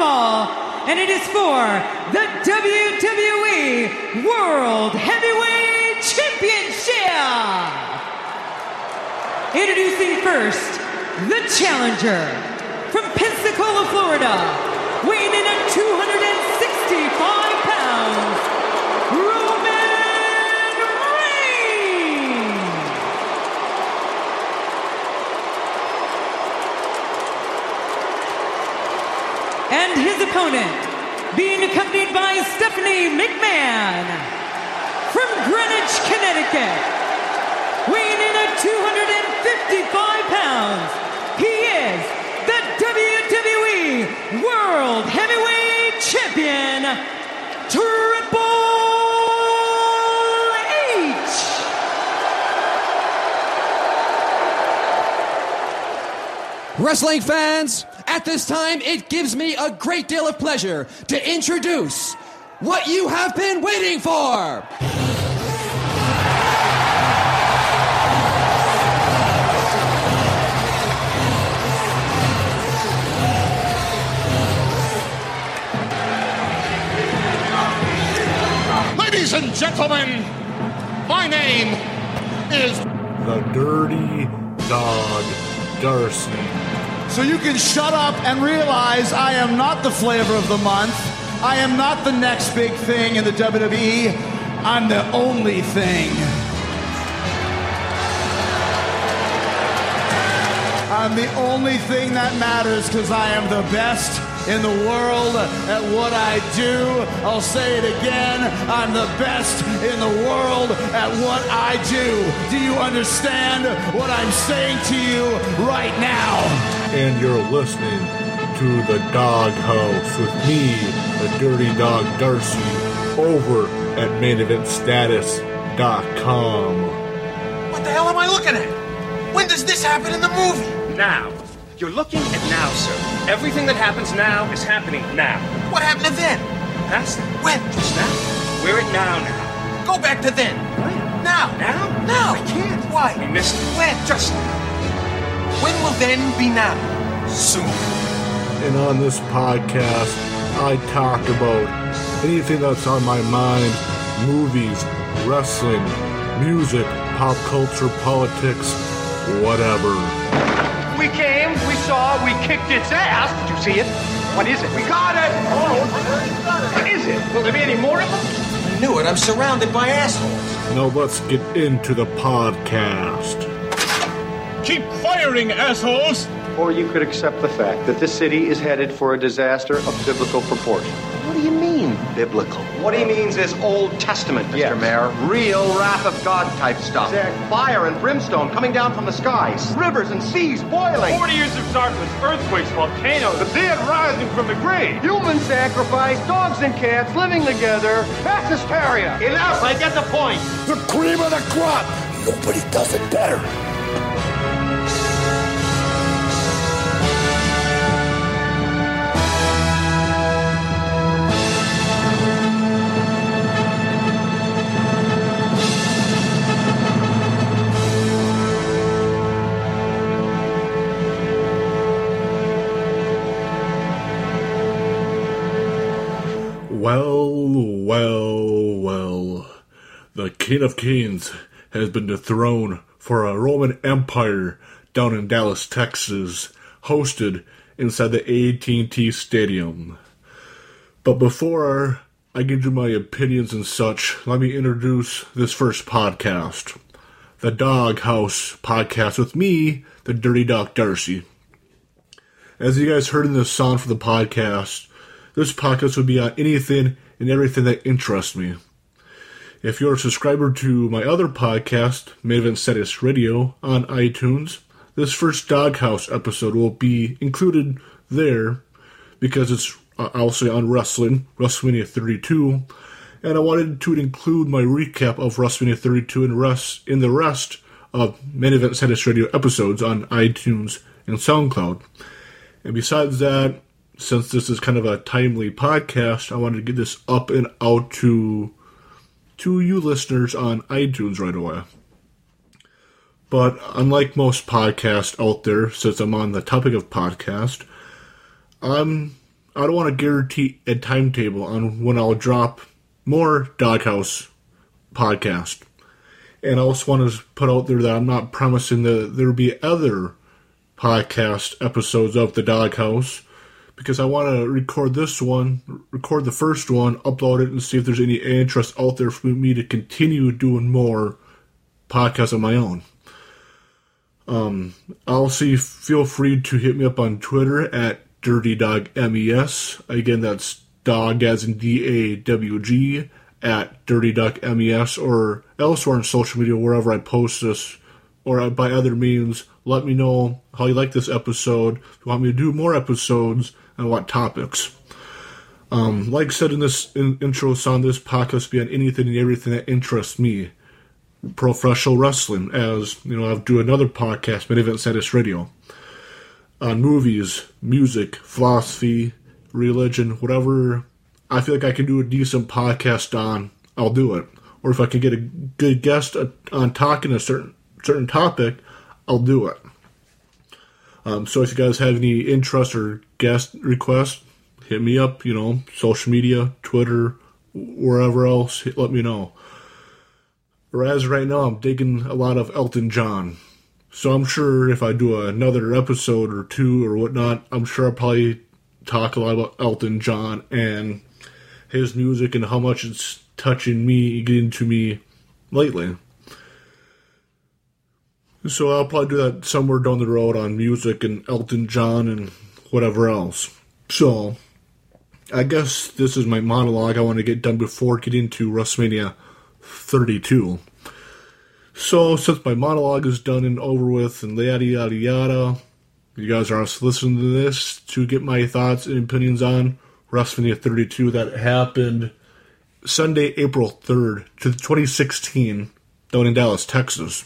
fall, and it is for the WWE World Heavyweight Championship. Introducing first, the challenger from Pensacola, Florida, weighing in at 265 pounds, And his opponent, being accompanied by Stephanie McMahon from Greenwich, Connecticut, weighing in at 255 pounds. He is the WWE World Heavyweight Champion, Triple H. Wrestling fans, at this time, it gives me a great deal of pleasure to introduce what you have been waiting for. Ladies and gentlemen, my name is. The Dirty Dog Darcy. So you can shut up and realize I am not the flavor of the month. I am not the next big thing in the WWE. I'm the only thing. I'm the only thing that matters because I am the best in the world at what I do. I'll say it again. I'm the best in the world at what I do. Do you understand what I'm saying to you right now? And you're listening to The Dog House with me, the Dirty Dog Darcy, over at MainEventStatus.com. What the hell am I looking at? When does this happen in the movie? Now. You're looking at now, sir. Everything that happens now is happening now. What happened to then? Past that. When? Just now. We're at now now. Go back to then. What? Now. Now? Now. I can't. Why? We missed it. When? Just now. When will then be now? Soon. And on this podcast, I talk about anything that's on my mind movies, wrestling, music, pop culture, politics, whatever. We came, we saw, we kicked its ass. Did you see it? What is it? We got it! Oh, what is it? Will there be any more of them? I knew it. I'm surrounded by assholes. Now let's get into the podcast. Keep firing, assholes! Or you could accept the fact that this city is headed for a disaster of biblical proportion. What do you mean, biblical? What he means is Old Testament, Mr. Yes. Mayor. Real wrath of God type stuff. Exactly. Fire and brimstone coming down from the skies. Rivers and seas boiling. 40 years of darkness, earthquakes, volcanoes, the dead rising from the grave. Human sacrifice, dogs and cats living together. Mass hysteria. Enough, I get the point. The cream of the crop. Nobody does it better. King of Kings has been dethroned for a Roman Empire down in Dallas, Texas, hosted inside the AT&T Stadium. But before I give you my opinions and such, let me introduce this first podcast. The Dog House podcast with me, the Dirty Dog Darcy. As you guys heard in the song for the podcast, this podcast would be on anything and everything that interests me. If you're a subscriber to my other podcast, Main Event Status Radio, on iTunes, this first Doghouse episode will be included there because it's uh, I'll say on wrestling, WrestleMania 32, and I wanted to include my recap of WrestleMania 32 and rest in the rest of Main Event Status Radio episodes on iTunes and SoundCloud. And besides that, since this is kind of a timely podcast, I wanted to get this up and out to to you listeners on iTunes right away. But unlike most podcasts out there, since I'm on the topic of podcast, I'm I don't want to guarantee a timetable on when I'll drop more Doghouse podcast. And I also want to put out there that I'm not promising that there'll be other podcast episodes of the Doghouse because I want to record this one, record the first one, upload it, and see if there's any interest out there for me to continue doing more podcasts of my own. Um, I'll see. feel free to hit me up on Twitter at Dirty Dog MES. Again, that's dog as in D A W G at Dirty Duck MES or elsewhere on social media wherever I post this or by other means. Let me know how you like this episode. If you want me to do more episodes and what topics. Um, like I said in this in, intro song, this podcast be on anything and everything that interests me. Professional wrestling, as you know, I'll do another podcast, Main Event Status Radio, on movies, music, philosophy, religion, whatever I feel like I can do a decent podcast on, I'll do it. Or if I can get a good guest on talking a certain certain topic, I'll do it. Um, so if you guys have any interest or guest requests, hit me up. You know, social media, Twitter, wherever else. Let me know. Whereas right now, I'm digging a lot of Elton John. So I'm sure if I do another episode or two or whatnot, I'm sure I'll probably talk a lot about Elton John and his music and how much it's touching me, getting to me lately. So I'll probably do that somewhere down the road on music and Elton John and whatever else. So I guess this is my monologue I want to get done before getting to WrestleMania 32. So since my monologue is done and over with and yada yada yada, you guys are listening to this to get my thoughts and opinions on WrestleMania 32 that happened Sunday, April 3rd, to 2016, down in Dallas, Texas.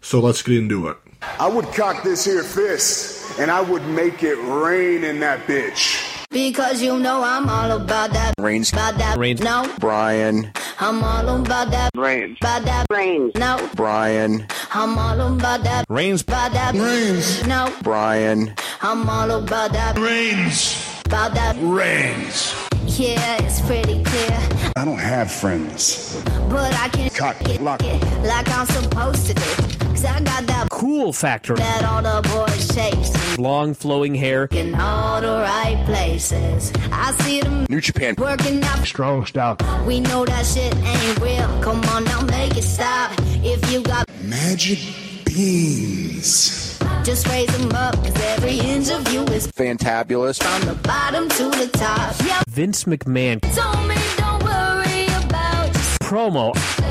So let's get into it. I would cock this here fist and I would make it rain in that bitch. Because you know I'm all about that. Reigns. About that. Reigns. No. Bryan. I'm all about that. Reigns. About that. Reigns. No. Bryan. I'm all about that. Reigns. About that. Reigns. No. Bryan. I'm all about that. Reigns. About that. Reigns. Yeah, it's pretty clear. I don't have friends. But I can Cock, it, lock. it like I'm supposed to do. Cause I got that Cool factor. that all the boys chase. Long flowing hair. In all the right places. I see them New Japan. working out. Strong style. We know that shit ain't real. Come on now, make it stop. If you got Magic beans. just raise them up. Cause every inch of you is Fantabulous. from the bottom to the top. Yeah, Vince McMahon. told me don't worry about Promo.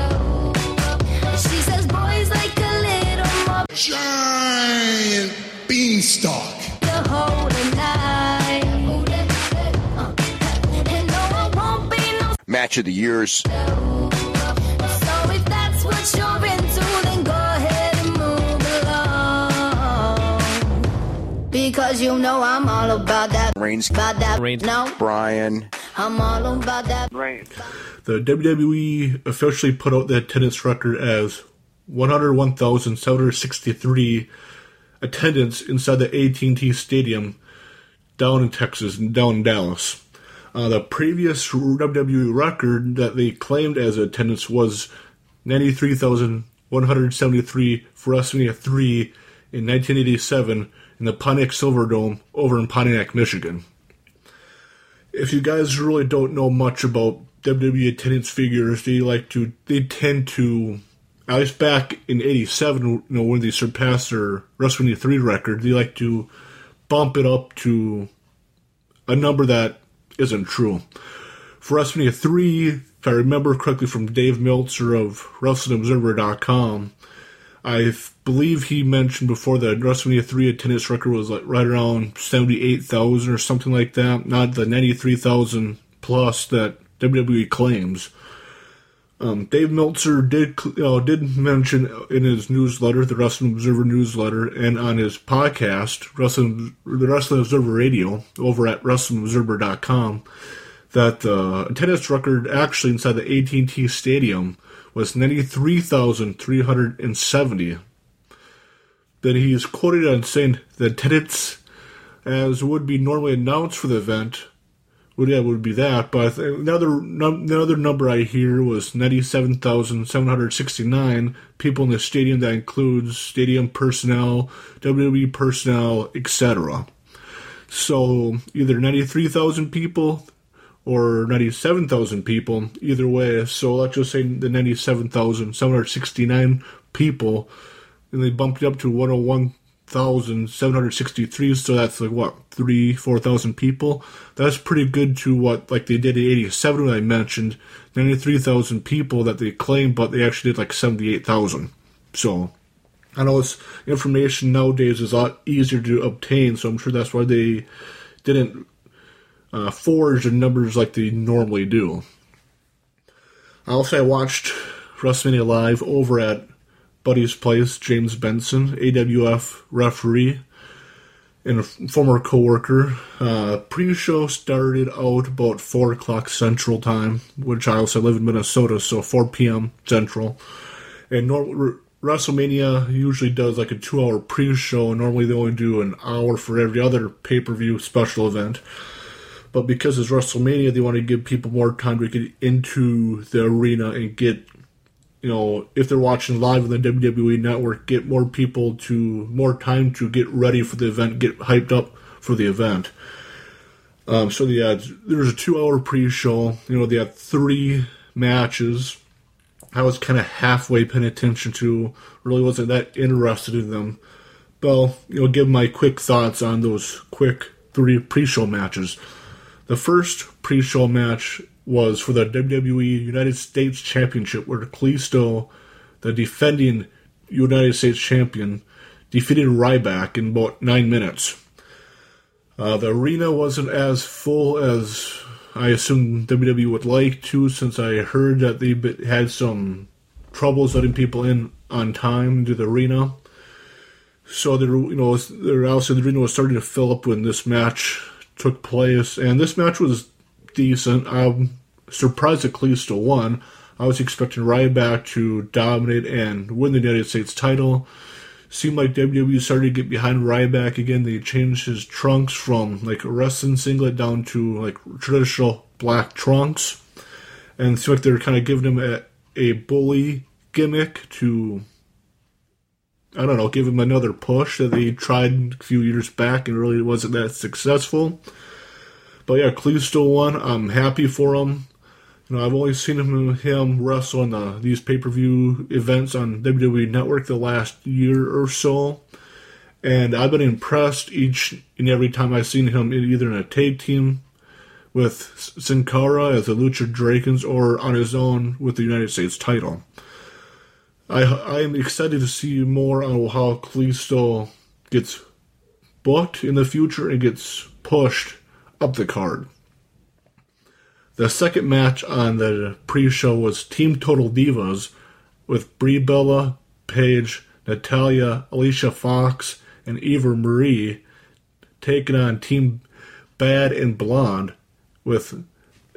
Giant beanstalk. the whole night. And no, I won't be no Match of the years. So if that's what you're into, then go ahead and move along. Because you know I'm all about that. Reigns. About that. Reigns. No, Bryan. I'm all about that. Reigns. The WWE officially put out the attendance record as 101,763 attendance inside the AT&T Stadium down in Texas and down in Dallas. Uh, the previous WWE record that they claimed as attendance was 93,173 for WrestleMania 3 in 1987 in the Pontiac Silverdome over in Pontiac, Michigan. If you guys really don't know much about WWE attendance figures, they like to they tend to at least back in '87, you know, when they surpassed their WrestleMania three record, they like to bump it up to a number that isn't true. For WrestleMania three, if I remember correctly from Dave Meltzer of WrestlingObserver.com, I believe he mentioned before that WrestleMania 3 attendance record was like right around 78,000 or something like that, not the 93,000 plus that WWE claims. Um, Dave Meltzer did know, did mention in his newsletter, the Wrestling Observer newsletter, and on his podcast, Wrestling, the Wrestling Observer Radio, over at WrestlingObserver.com, that the attendance record actually inside the AT&T Stadium was 93,370. Then he is quoted on saying the attendance as would be normally announced for the event. Would yeah, would be that. But another num- another number I hear was ninety seven thousand seven hundred sixty nine people in the stadium. That includes stadium personnel, WWE personnel, etc. So either ninety three thousand people or ninety seven thousand people. Either way. So let's just say the ninety seven thousand seven hundred sixty nine people, and they bumped it up to one hundred one thousand seven hundred sixty three. So that's like what three four thousand people. That's pretty good to what like they did in eighty seven when I mentioned ninety three thousand people that they claimed, but they actually did like seventy eight thousand. So. I know this information nowadays is a lot easier to obtain, so I'm sure that's why they didn't uh, forge the numbers like they normally do. I Also, I watched WrestleMania Live over at Buddy's Place, James Benson, AWF referee, and a former coworker. Uh, pre-show started out about 4 o'clock Central Time, which I also live in Minnesota, so 4 p.m. Central. And WrestleMania usually does like a two-hour pre-show, and normally they only do an hour for every other pay-per-view special event. But because it's WrestleMania, they want to give people more time to get into the arena and get, you know, if they're watching live on the WWE Network, get more people to more time to get ready for the event, get hyped up for the event. Um, so yeah, there's a two-hour pre-show. You know, they had three matches. I was kind of halfway paying attention to. Really wasn't that interested in them. But you know, give my quick thoughts on those quick three pre-show matches. The first pre-show match was for the WWE United States Championship, where Kalisto, the defending United States champion, defeated Ryback in about nine minutes. Uh, the arena wasn't as full as I assume WWE would like to, since I heard that they had some troubles letting people in on time into the arena. So you know the also the arena was starting to fill up when this match took place, and this match was decent. I'm surprised that Kalisto won. I was expecting Ryback to dominate and win the United States title. Seemed like WWE started to get behind Ryback again. They changed his trunks from like a wrestling singlet down to like traditional black trunks, and it seemed like they were kind of giving him a, a bully gimmick to I don't know, give him another push that they tried a few years back and really wasn't that successful. But yeah, Kalisto won. I'm happy for him. You know, I've only seen him, him wrestle in the, uh, these pay per view events on WWE Network the last year or so. And I've been impressed each and every time I've seen him either in a tag team with Sin Cara as the Lucha Dragons or on his own with the United States title. I I am excited to see more on how Kalisto gets booked in the future and gets pushed up the card. The second match on the pre-show was Team Total Divas with Brie Bella, Paige, Natalya, Alicia Fox, and Eva Marie taking on Team Bad and Blonde with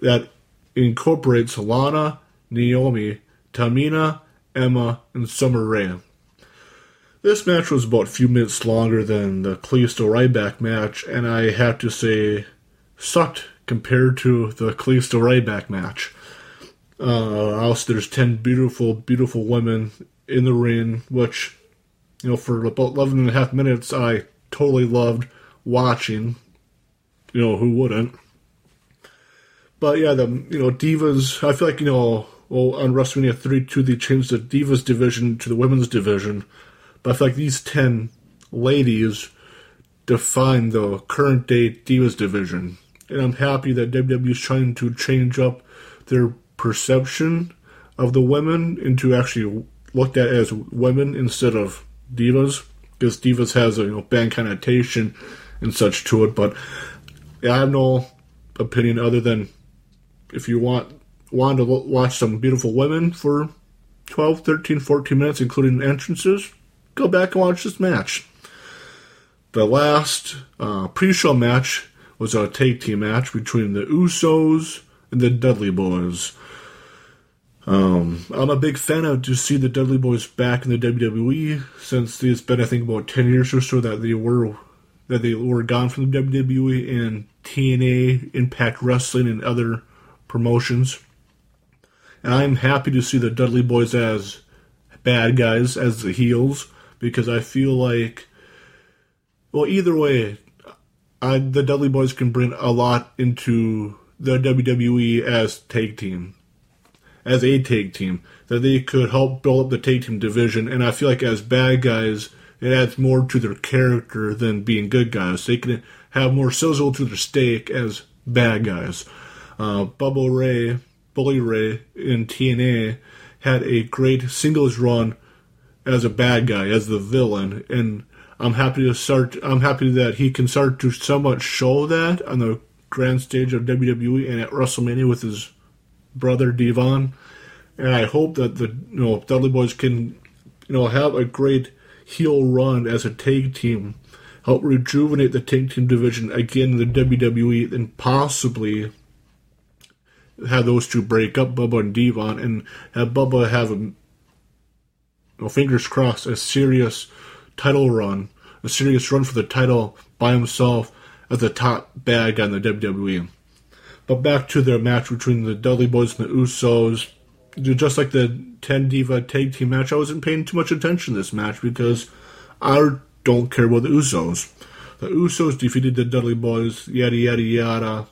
that incorporates Lana, Naomi, Tamina, Emma, and Summer Rae. This match was about a few minutes longer than the Kalisto Ryback match, and I have to say, sucked compared to the Kalisto Ryback match. Uh, also, there's 10 beautiful, beautiful women in the ring, which, you know, for about 11 and a half minutes, I totally loved watching. You know, who wouldn't? But yeah, the, you know, Divas, I feel like, you know, well, on WrestleMania 32, they changed the Divas division to the women's division. But I feel like these 10 ladies define the current day Divas division. And I'm happy that WWE is trying to change up their perception of the women into actually looked at as women instead of divas. Because divas has a you know, bad connotation and such to it. But I have no opinion other than if you want want to watch some beautiful women for 12, 13, 14 minutes, including entrances, go back and watch this match. The last uh, pre show match was a tag team match between the Usos and the Dudley Boys. Um, I'm a big fan of to see the Dudley Boys back in the WWE since it's been, I think, about 10 years or so that they were that they were gone from the WWE and TNA, Impact Wrestling, and other promotions. And I'm happy to see the Dudley Boys as bad guys, as the heels, because I feel like, well, either way, I, the Dudley Boys can bring a lot into the WWE as tag team, as a tag team, that they could help build up the tag team division. And I feel like as bad guys, it adds more to their character than being good guys. They can have more sizzle to their steak as bad guys. Uh, Bubba Ray, Bully Ray in TNA had a great singles run as a bad guy, as the villain, and I'm happy to start. I'm happy that he can start to somewhat show that on the grand stage of WWE and at WrestleMania with his brother Devon. And I hope that the you know Dudley Boys can you know have a great heel run as a tag team, help rejuvenate the tag team division again in the WWE, and possibly have those two break up, Bubba and Devon, and have Bubba have a well, fingers crossed, a serious title run, a serious run for the title by himself as the top bad guy in the WWE. But back to the match between the Dudley Boys and the Usos. Just like the 10 Diva tag team match, I wasn't paying too much attention to this match because I don't care about the Usos. The Usos defeated the Dudley Boys, yada yada yada.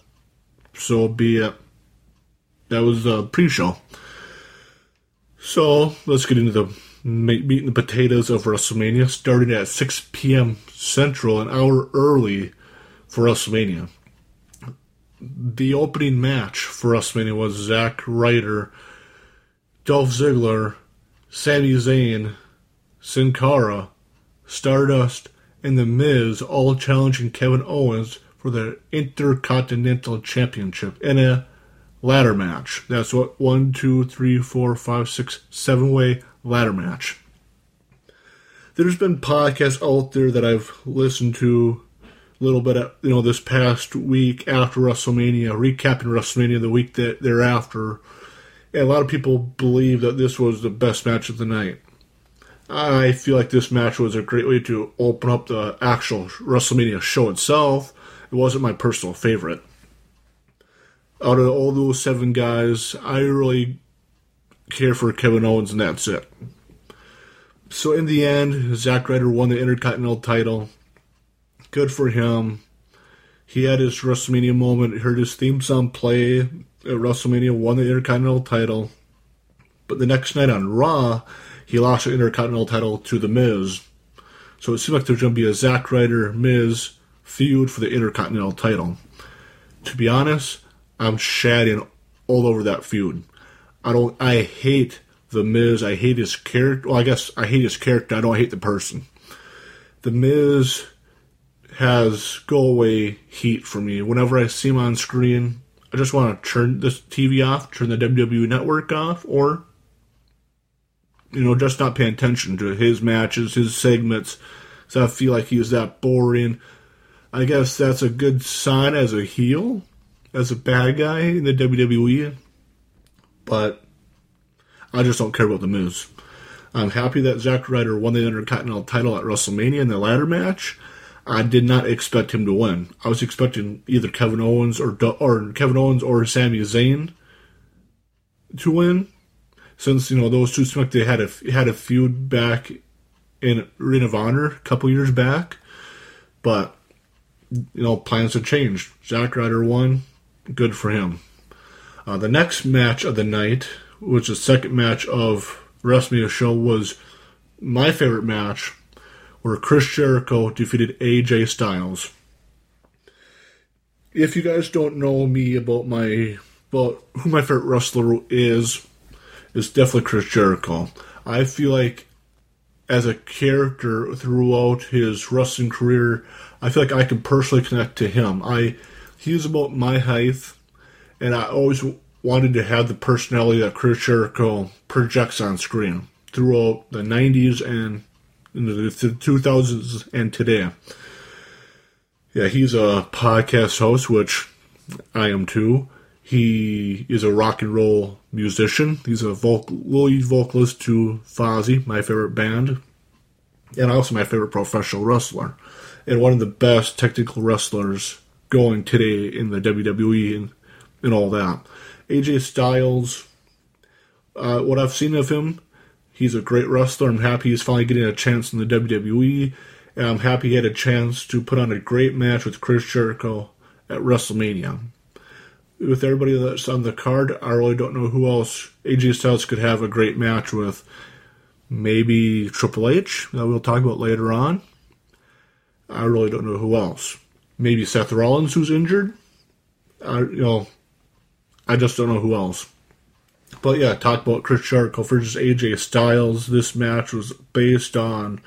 So be it. That was the pre show. So let's get into the meat and the potatoes of WrestleMania, starting at 6 p.m. Central, an hour early for WrestleMania. The opening match for WrestleMania was Zack Ryder, Dolph Ziggler, Sami Zayn, Sin Cara, Stardust, and The Miz all challenging Kevin Owens for the Intercontinental Championship in a ladder match. That's what one, two, three, four, five, six, seven way ladder match. There's been podcasts out there that I've listened to a little bit, uh, you know, this past week after WrestleMania, recapping WrestleMania the week that thereafter. And a lot of people believe that this was the best match of the night. I feel like this match was a great way to open up the actual WrestleMania show itself. It wasn't my personal favorite. Out of all those seven guys, I really care for Kevin Owens, and that's it. So in the end, Zack Ryder won the Intercontinental title. Good for him. He had his WrestleMania moment, heard his theme song play at WrestleMania, won the Intercontinental title. But the next night on Raw, he lost the Intercontinental title to The Miz. So it seemed like there's going to be a Zack Ryder Miz feud for the Intercontinental title. To be honest, I'm shadding all over that feud. I don't. I hate the Miz. I hate his character. Well, I guess I hate his character. I don't hate the person. The Miz has go away heat for me. Whenever I see him on screen, I just want to turn this TV off, turn the WWE network off, or you know, just not pay attention to his matches, his segments. So I feel like he's that boring. I guess that's a good sign as a heel, as a bad guy in the WWE but I just don't care about the Miz. I'm happy that Zack Ryder won the Intercontinental title at WrestleMania in the ladder match. I did not expect him to win. I was expecting either Kevin Owens or or Kevin Owens or Sami Zayn to win, since you know those two they had a had a feud back in Ring of Honor a couple years back, but you know plans have changed. Zack Ryder won, good for him. Uh, the next match of the night, which is the second match of WrestleMania show, was my favorite match, where Chris Jericho defeated AJ Styles. If you guys don't know me about my about who my favorite wrestler is, it's definitely Chris Jericho. I feel like as a character throughout his wrestling career, I feel like I can personally connect to him. I he's about my height and I always wanted to have the personality that Chris Jericho projects on screen throughout the 90s and in the 2000s and today. Yeah, he's a podcast host, which I am too. He is a rock and roll musician. He's a vocal, lead vocalist to Fozzy, my favorite band. and also my favorite professional wrestler, and one of the best technical wrestlers going today in the WWE and, all that. AJ Styles, uh, what I've seen of him, he's a great wrestler. I'm happy he's finally getting a chance in the WWE, and I'm happy he had a chance to put on a great match with Chris Jericho at WrestleMania. With everybody that's on the card, I really don't know who else AJ Styles could have a great match with. Maybe Triple H, that we'll talk about later on. I really don't know who else. Maybe Seth Rollins, who's injured. I, you know, I just don't know who else. But yeah, talk about Chris Jericho versus AJ Styles. This match was based on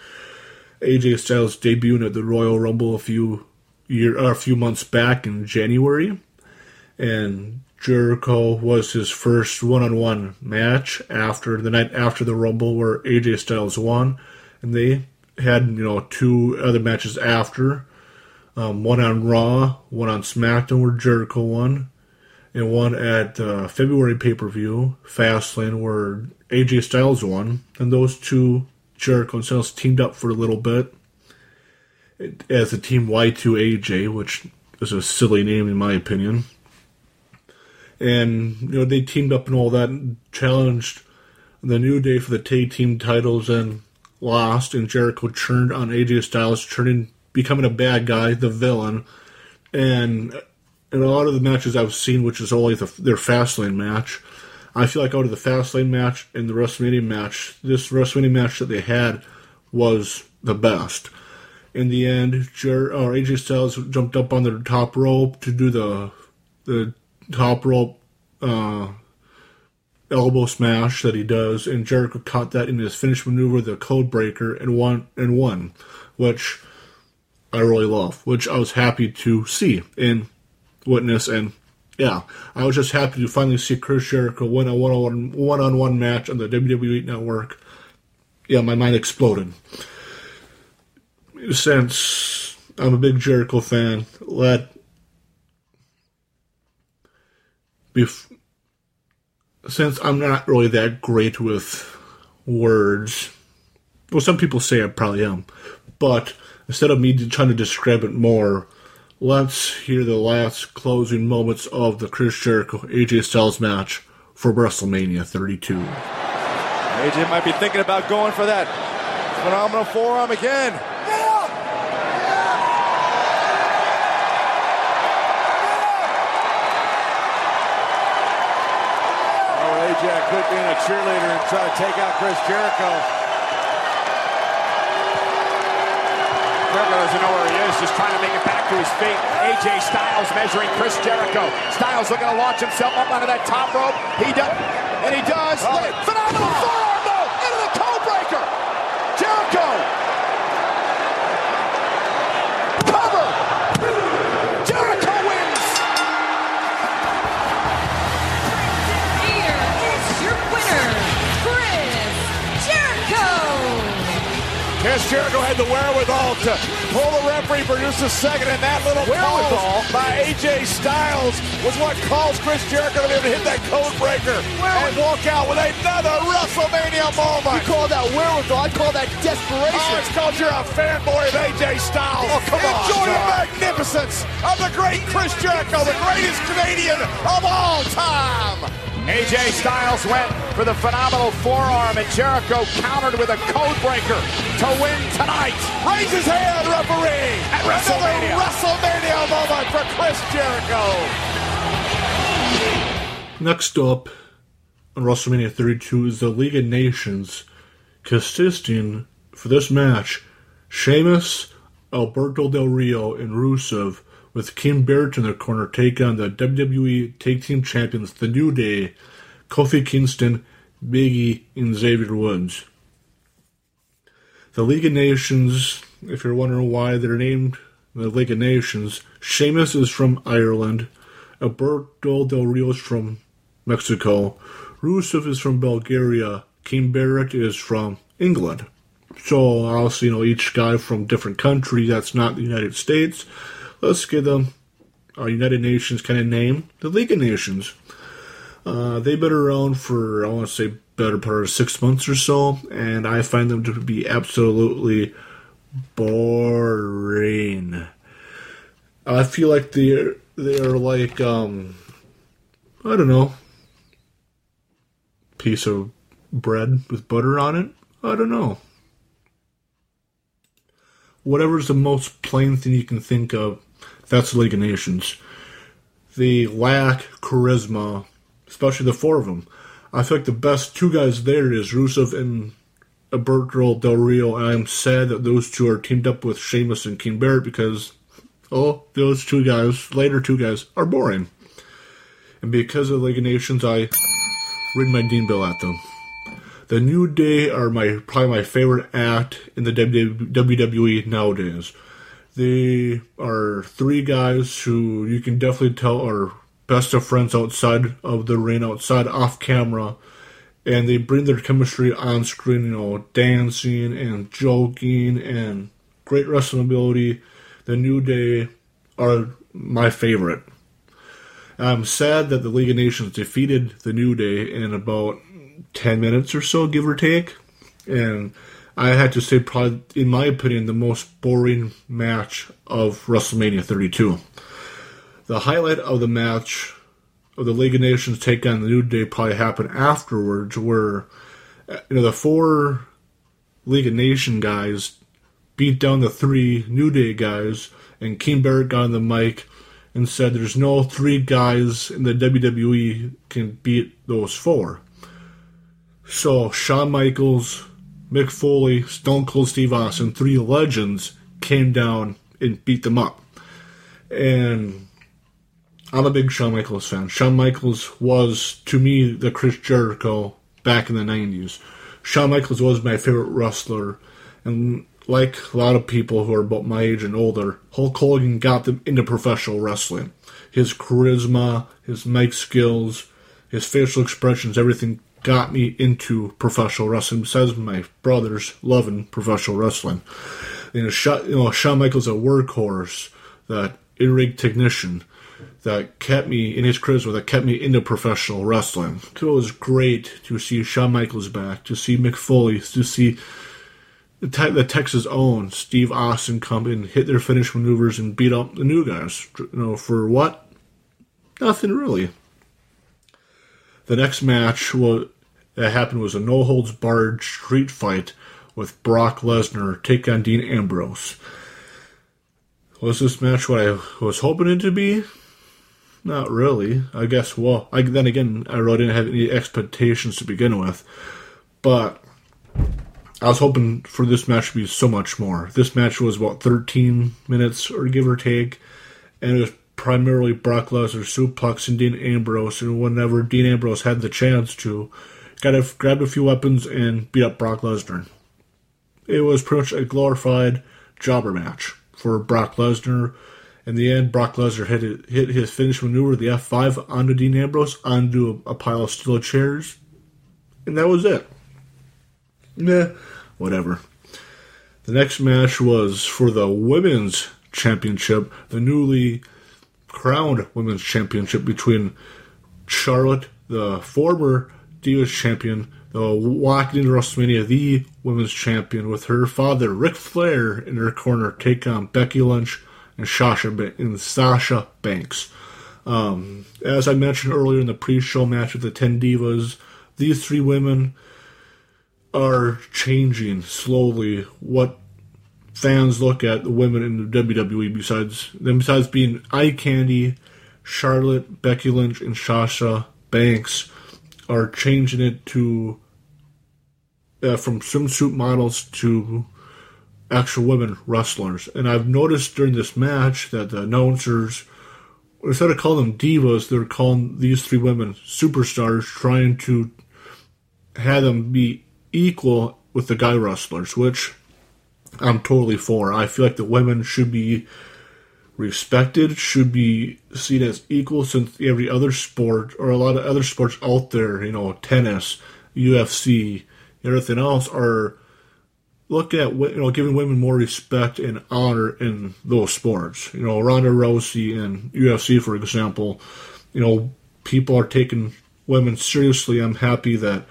AJ Styles debuting at the Royal Rumble a few year a few months back in January, and Jericho was his first one-on-one match after the night after the Rumble, where AJ Styles won, and they had you know two other matches after, um, one on Raw, one on SmackDown, where Jericho won, and one at uh, February pay per view, Fastlane, where AJ Styles won. And those two, Jericho and Styles, teamed up for a little bit as a team Y2AJ, which is a silly name in my opinion. And, you know, they teamed up and all that and challenged the New Day for the tag team titles and lost. And Jericho turned on AJ Styles, turning, becoming a bad guy, the villain. And in a lot of the matches I've seen, which is only the, their Fastlane match, I feel like out of the Fastlane match and the WrestleMania match, this WrestleMania match that they had was the best. In the end, Jer- or AJ Styles jumped up on the top rope to do the the top rope uh, elbow smash that he does, and Jericho caught that in his finish maneuver, the Code Breaker, and won and won, which I really love, which I was happy to see and witness, and yeah, I was just happy to finally see Chris Jericho win a one-on-one one-on-one match on the WWE Network. Yeah, my mind exploded. Since I'm a big Jericho fan, let bef- since I'm not really that great with words, well, some people say I probably am, but instead of me trying to describe it more, let's hear the last closing moments of the Chris Jericho AJ Styles match for WrestleMania 32. AJ might be thinking about going for that phenomenal forearm again. Oh, AJ could be a cheerleader and try to take out Chris Jericho. Jericho doesn't know where he is, just trying to make it back to his feet. AJ Styles measuring Chris Jericho. Styles looking to launch himself up onto that top rope. He does, and he does. Oh. Look, phenomenal forearm though, into the code breaker. Jericho. Cover. Jericho wins. Here is your winner, Chris Jericho. Chris Jericho had the wherewithal to pull the referee, produce a second, and that little Wherewithal? by AJ Styles was what caused Chris Jericho to be able to hit that code breaker and walk out with another WrestleMania moment. You call that wherewithal? I call that desperation. Oh, it's called you're a fanboy of AJ Styles. Oh, come on, Enjoy the magnificence of the great Chris Jericho, the greatest Canadian of all time. AJ Styles went for the phenomenal forearm, and Jericho countered with a code breaker to win tonight. Raise his hand, referee. At WrestleMania. Another WrestleMania moment for Chris Jericho. Next up on WrestleMania 32 is the League of Nations, consisting for this match Sheamus, Alberto Del Rio, and Rusev, with King Barrett in their corner, take on the WWE Tag Team Champions, The New Day, Kofi Kingston, Big E, and Xavier Woods. The League of Nations, if you're wondering why they're named the League of Nations, Sheamus is from Ireland, Alberto Del Rio is from Mexico, Rusev is from Bulgaria, King Barrett is from England. So obviously, you know, each guy from different country that's not the United States. Let's give them a United Nations kind of name, the League of Nations. Uh, they've been around for I want to say better part of six months or so, and I find them to be absolutely boring. I feel like they're they're like um I don't know piece of bread with butter on it. I don't know. Whatever's the most plain thing you can think of, that's League of Nations. They lack charisma, especially the four of them. I think the best two guys there is Rusev and Alberto Del Rio, and I'm sad that those two are teamed up with Sheamus and King Barrett because, oh, those two guys, later two guys, are boring. And because of League of Nations, I ring my Dean bill at them. The New Day are my probably my favorite act in the WWE nowadays. They are three guys who you can definitely tell are best of friends outside of the ring, outside off camera, and they bring their chemistry on screen. You know, dancing and joking and great wrestling ability. The New Day are my favorite. I'm sad that the League of Nations defeated the New Day in about 10 minutes or so, give or take. And I had to say, probably, in my opinion, the most boring match of WrestleMania 32. The highlight of the match of the League of Nations take on the New Day probably happened afterwards, where you know the four League of Nation guys beat down the three New Day guys, and King Barrett got on the mic and said, "There's no three guys in the WWE can beat those four. So Shawn Michaels, Mick Foley, Stone Cold Steve Austin, three legends, came down and beat them up. And I'm a big Shawn Michaels fan. Shawn Michaels was, to me, the Chris Jericho back in the 90s. Shawn Michaels was my favorite wrestler. And like a lot of people who are about my age and older, Hulk Hogan got them into professional wrestling. His charisma, his mic skills, his facial expressions, everything got me into professional wrestling. Besides my brothers loving professional wrestling, you know, Shawn, you know, Shawn Michaels a workhorse, that in-ring technician that kept me in his charisma, that kept me into professional wrestling. So it was great to see Shawn Michaels back, to see Mick Foley, to see the, te- the Texas own Steve Austin come in, hit their finish maneuvers, and beat up the new guys. You know, for what? Nothing really. The next match was, that happened was a no holds barred street fight with Brock Lesnar take on Dean Ambrose. Was this match what I was hoping it to be? Not really. I guess. Well, I, then again, I really didn't have any expectations to begin with, but I was hoping for this match to be so much more. This match was about 13 minutes, or give or take, and it was primarily Brock Lesnar suplexing Dean Ambrose, and whenever Dean Ambrose had the chance to, got to grab a few weapons and beat up Brock Lesnar. It was pretty much a glorified jobber match for Brock Lesnar. In the end, Brock Lesnar hit, hit his finish maneuver, the F5, onto Dean Ambrose, onto a, a pile of steel chairs, and that was it. Nah, whatever. The next match was for the Women's Championship, the newly crowned Women's Championship between Charlotte, the former Divas Champion, the walking into WrestleMania, the Women's Champion, with her father Ric Flair in her corner, take on Becky Lynch and Sasha and Sasha Banks. Um, as I mentioned earlier in the pre-show match with the Ten Divas, these three women are changing slowly what fans look at the women in the WWE besides them besides being eye candy, Charlotte, Becky Lynch, and Sasha Banks are changing it to uh, from swimsuit models to actual women wrestlers. And I've noticed during this match that the announcers instead of calling them divas, they're calling these three women superstars, trying to have them be equal with the guy wrestlers, which I'm totally for. I feel like the women should be respected, should be seen as equal since every other sport or a lot of other sports out there, you know, tennis, UFC, everything else are look at you know giving women more respect and honor in those sports. You know, Ronda Rousey and UFC, for example, you know, people are taking women seriously. I'm happy that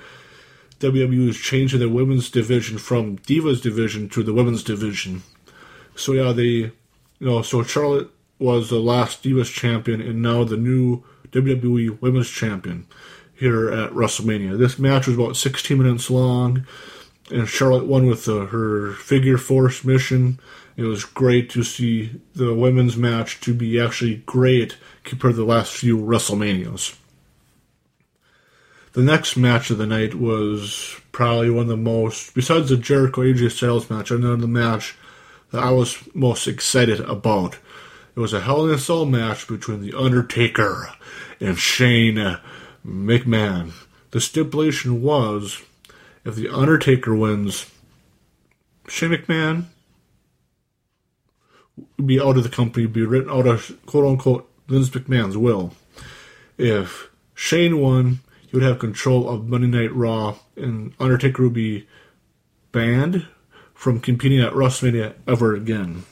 WWE is changing the women's division from Divas division to the women's division. So yeah, they, know, so Charlotte was the last Divas champion and now the new WWE Women's Champion here at WrestleMania. This match was about 16 minutes long, and Charlotte won with uh, her figure four submission. It was great to see the women's match to be actually great compared to the last few WrestleManias. The next match of the night was probably one of the most, besides the Jericho AJ Styles match, another match that I was most excited about. It was a Hell in a Cell match between The Undertaker and Shane McMahon. The stipulation was if The Undertaker wins, Shane McMahon would be out of the company, be written out of quote unquote Vince McMahon's will. If Shane won, he would have control of Monday Night Raw, and Undertaker would be banned from competing at WrestleMania ever again.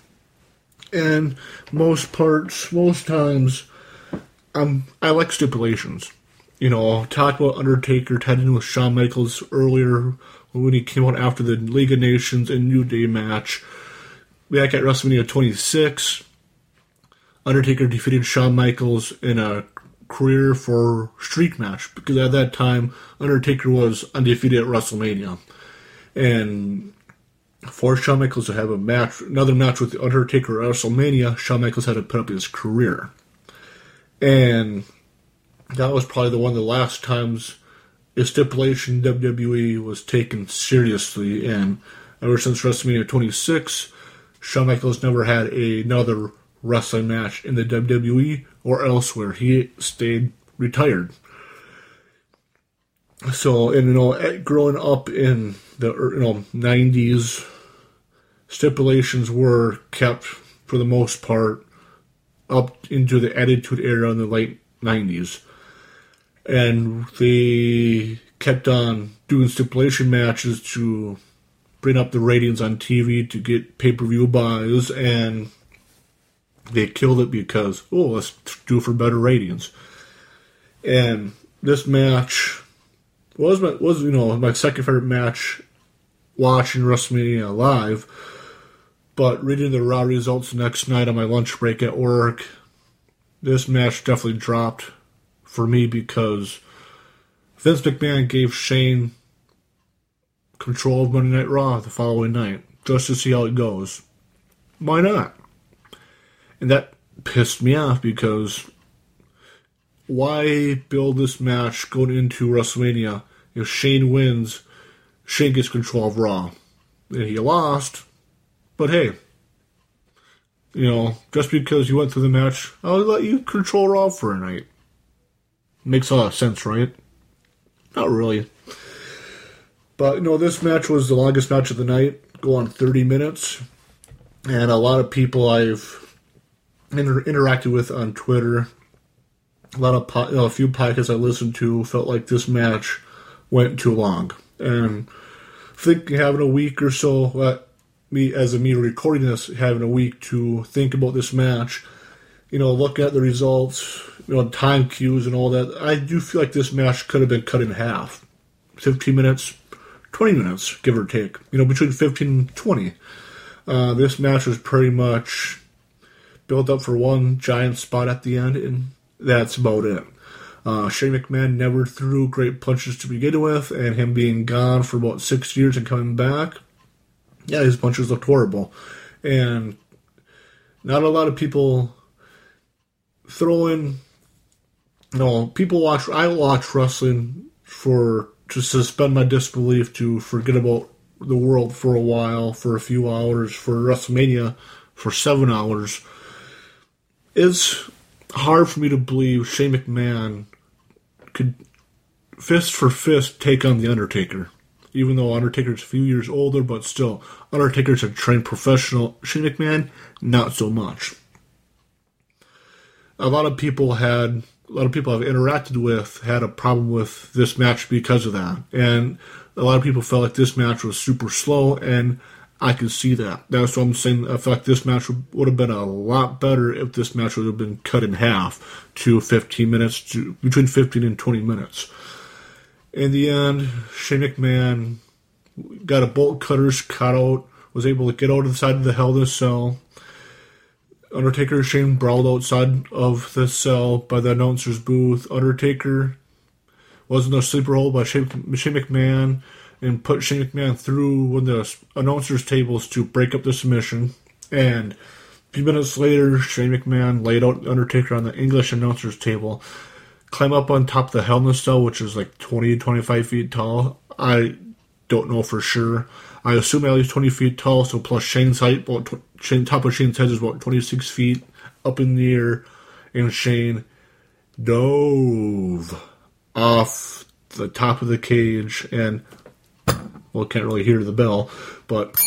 And most parts, most times, um, I like stipulations. You know, talk about Undertaker tagging with Shawn Michaels earlier when he came out after the League of Nations and New Day match. Back at WrestleMania 26, Undertaker defeated Shawn Michaels in a career for streak match because at that time Undertaker was undefeated at WrestleMania, and for Shawn Michaels to have a match, another match with the Undertaker at WrestleMania, Shawn Michaels had to put up his career, and that was probably the one of the last times a stipulation WWE was taken seriously, and ever since WrestleMania 26, Shawn Michaels never had another wrestling match in the WWE or elsewhere. He stayed retired. So, and you know, growing up in the you know 90s, stipulations were kept for the most part up into the Attitude Era in the late 90s. And they kept on doing stipulation matches to bring up the ratings on TV to get pay per view buys, and they killed it because, oh, let's do for better ratings. And this match was my, was you know my second favorite match watching WrestleMania live. But reading the raw results next night on my lunch break at work, this match definitely dropped for me because Vince McMahon gave Shane control of Monday Night Raw the following night just to see how it goes. Why not? And that pissed me off because why build this match going into WrestleMania if Shane wins, Shane gets control of Raw. And he lost, but hey, you know, just because you went through the match, I'll let you control Raw for a night. Makes a lot of sense, right? Not really. But, you know, this match was the longest match of the night, go on 30 minutes. And a lot of people I've inter- interacted with on Twitter, a lot of, po- you know, a few podcasts I listened to felt like this match went too long. And I think having a week or so, uh, me as a me recording this, having a week to think about this match, you know, look at the results, you know, time cues and all that. I do feel like this match could have been cut in half, fifteen minutes, twenty minutes, give or take. You know, between fifteen and twenty. Uh, this match was pretty much built up for one giant spot at the end, and that's about it. Uh, Shane McMahon never threw great punches to begin with, and him being gone for about six years and coming back, yeah, his punches looked horrible. And not a lot of people throw in, know, people watch, I watch wrestling for, to suspend my disbelief, to forget about the world for a while, for a few hours, for WrestleMania for seven hours. It's hard for me to believe Shane McMahon could fist for fist take on The Undertaker. Even though Undertaker's a few years older, but still, Undertaker's a trained professional. Shane McMahon, not so much. A lot of people had, a lot of people I've interacted with had a problem with this match because of that. And a lot of people felt like this match was super slow, and I can see that. That's what I'm saying. I feel like this match would, have been a lot better if this match would have been cut in half to 15 minutes, to between 15 and 20 minutes. In the end, Shane McMahon got a bolt cutters cut out, was able to get out of the side of the Hell in Cell. Undertaker Shane brawled outside of the cell by the announcer's booth. Undertaker was in a sleeper hold by Shane McMahon and put Shane McMahon through one of the announcer's tables to break up the submission. And a few minutes later, Shane McMahon laid out Undertaker on the English announcer's table, climb up on top of the Hell in a Cell, which is like 20 to 25 feet tall. I don't know for sure. I assume at least 20 feet tall, so plus Shane's height, about Shane, top of Shane's head is about 26 feet up in the air, and Shane dove off the top of the cage and, well, can't really hear the bell, but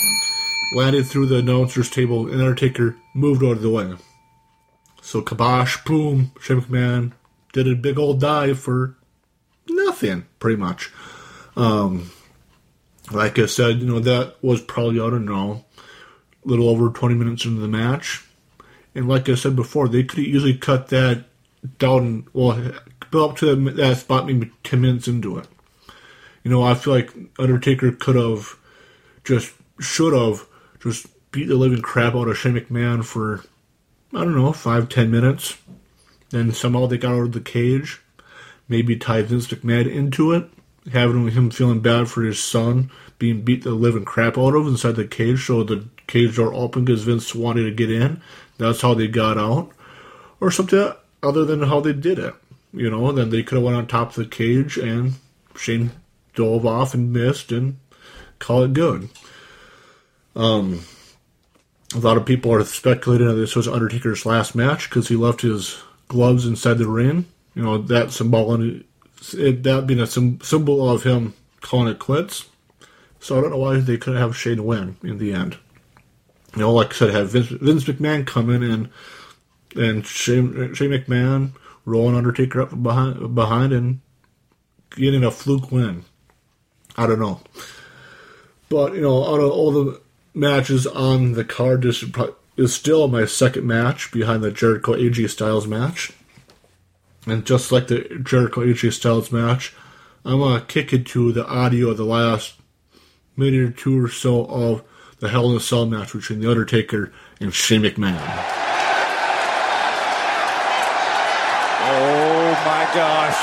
landed through the announcer's table, and Undertaker moved out of the way. So, kabosh, boom, Shane McMahon did a big old dive for nothing, pretty much. Um, like I said, you know, that was probably, I don't know, a little over 20 minutes into the match. And like I said before, they could easily cut that down, well, up to that spot maybe 10 minutes into it. You know, I feel like Undertaker could have just, should have just beat the living crap out of Shane McMahon for, I don't know, five, ten minutes. Then somehow they got out of the cage. Maybe tie Vince McMahon into it having him feeling bad for his son being beat the living crap out of inside the cage, so the cage door opened because Vince wanted to get in. That's how they got out, or something other than how they did it. You know, then they could have went on top of the cage and Shane dove off and missed and call it good. Um, a lot of people are speculating that this was Undertaker's last match because he left his gloves inside the ring. You know that symbol it, that being a symbol of him calling it quits. So I don't know why they couldn't have Shane win in the end. You know, like I said, have Vince, Vince McMahon come in and and Shane, Shane McMahon rolling Undertaker up behind behind and getting a fluke win. I don't know, but you know, out of all the matches on the card, this is still my second match behind the Jericho AJ Styles match. And just like the Jericho AJ Styles match, I'm gonna kick into the audio of the last minute or two or so of the Hell in a Cell match between The Undertaker and Shane McMahon. Oh my gosh.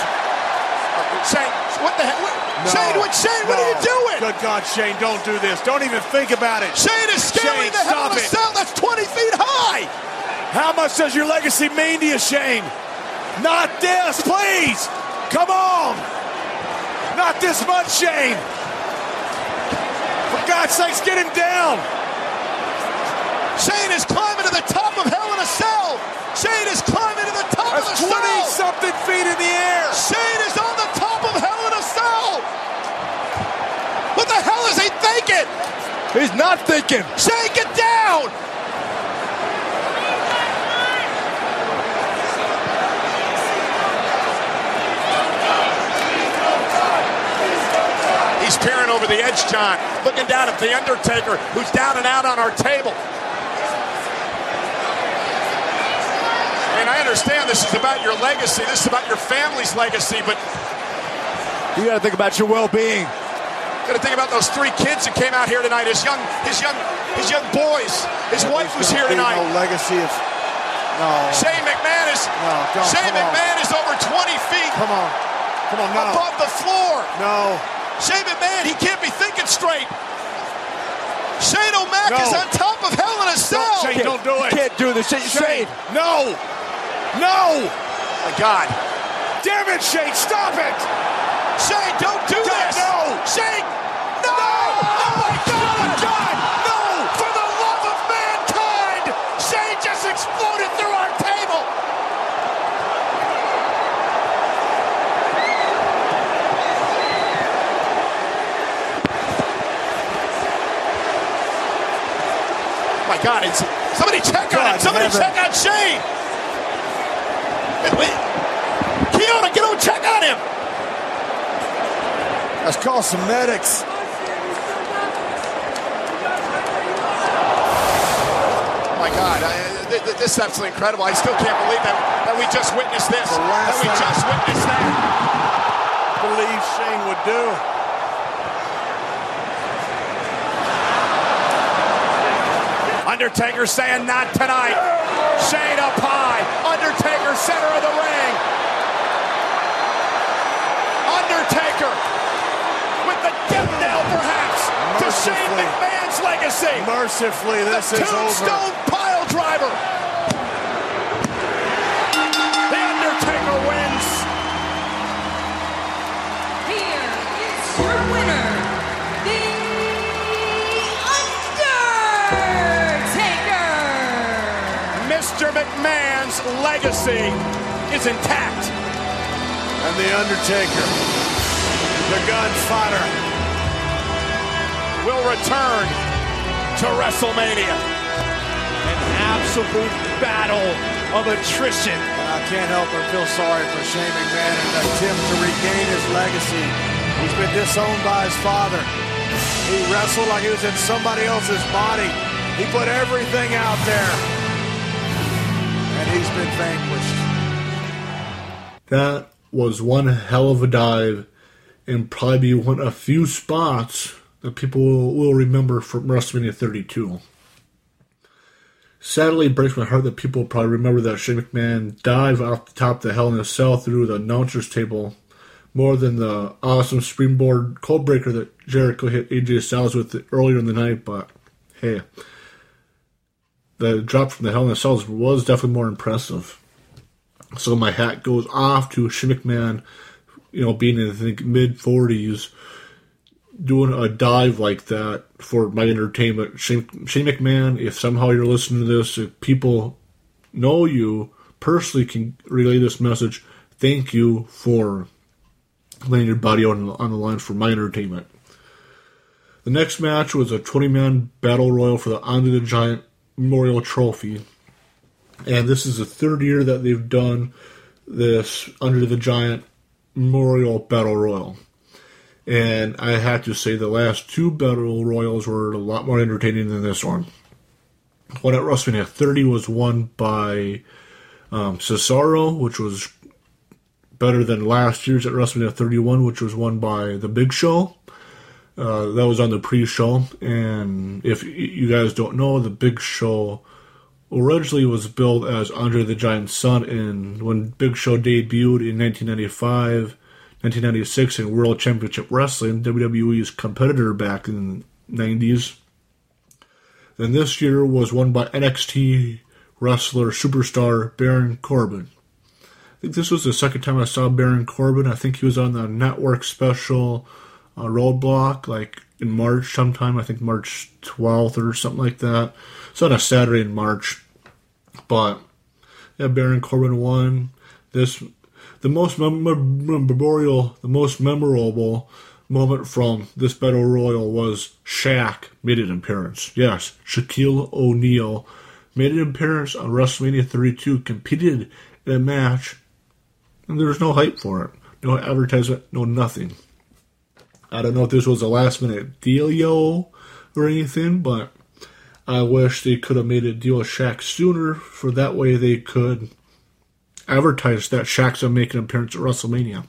Shane, what the heck? What? Shane, what, Shane, what are you doing? Good God, Shane, don't do this. Don't even think about it. Shane is scaling Shane, the hell of a cell. That's 20 feet high. How much does your legacy mean to you, Shane? Not this, please. Come on. Not this much, Shane. For God's sakes, get him down. Shane is climbing to the top of Hell in a Cell. Shane is climbing to the top That's of the 20 cell. something feet in the air. Shane is on the top of Hell in a Cell. What the hell is he thinking? He's not thinking. Shane, it down. He's peering over the edge, John, looking down at The Undertaker, who's down and out on our table. And I understand this is about your legacy, this is about your family's legacy, but You got to think about your well-being. Got to think about those three kids that came out here tonight. His young, his young, his young boys. His wife was here tonight. No legacy of. No. Shane McMahon is No, don't, Shane come on. McMahon is over 20 feet Come on. Come on, no. above the floor. No. Shane McMahon, he can't be thinking straight. Shane O'Mac No. is on top of Hell in a Cell. Shane, don't do it. You can't do this. Shane, Shane. No. No. My God. Damn it, Shane. Stop it. Shane, don't do God, this. no. Shane, no. Oh my God. God, no. For the love of mankind, Shane just exploded through our table. Oh my God, it's somebody check on him. Somebody heaven. check on Shane. Wait. Keona, get over check on him. Let's call some medics. Oh my God, I, th- th- this is absolutely incredible. I still can't believe that, that we just witnessed this. That we just witnessed that. believe Shane would do. Undertaker saying not tonight. Shane up high. Undertaker center of the ring. Undertaker death knell perhaps to Shane McMahon's legacy. Mercifully, this the is over. tombstone pile driver. The Undertaker wins. Here is your winner, The Undertaker! Mr. McMahon's legacy is intact. And The Undertaker, the gunfighter, will return to WrestleMania. An absolute battle of attrition. I can't help but feel sorry for Shane McMahon in an attempt to regain his legacy. He's been disowned by his father. He wrestled like he was in somebody else's body. He put everything out there. And he's been vanquished. That was one hell of a dive and probably be one of a few spots that people will, remember from WrestleMania 32. Sadly, it breaks my heart that people probably remember that Shane McMahon dive off the top of the Hell in a Cell through the announcer's table more than the awesome springboard Codebreaker that Jericho hit AJ Styles with earlier in the night, but hey, the drop from the Hell in a Cell was definitely more impressive. So my hat goes off to Shane McMahon, you know, being in I think mid forties, doing a dive like that for my entertainment. Shane, Shane McMahon, if somehow you're listening to this, if people know you personally can relay this message, thank you for laying your body on, on the line for my entertainment. The next match was a 20 man battle royal for the Andre the Giant Memorial Trophy. And this is the third year that they've done this Andre the Giant Memorial Battle Royal. And I have to say, the last two Battle Royals were a lot more entertaining than this one. One at WrestleMania 30 was won by um, Cesaro, which was better than last year's at WrestleMania 31, which was won by The Big Show. Uh, that was on the pre-show, and if you guys don't know, The Big Show originally was billed as Andre the Giant's son, and when Big Show debuted in 1995, 1996 in World Championship Wrestling, WWE's competitor back in the 90s. Then this year was won by NXT wrestler superstar Baron Corbin. I think this was the second time I saw Baron Corbin. I think he was on the network special uh, Roadblock, like in March sometime. I think March 12th or something like that. It's on a Saturday in March. But yeah, Baron Corbin won. This the most mem- memorial, the most memorable moment from this battle royal was Shaq made an appearance. Yes, Shaquille O'Neal made an appearance on WrestleMania 32, competed in a match, and there was no hype for it, no advertisement, no nothing. I don't know if this was a last minute dealio or anything, but I wish they could have made a deal with Shaq sooner, for that way they could advertise that Shaq's gonna make an appearance at WrestleMania,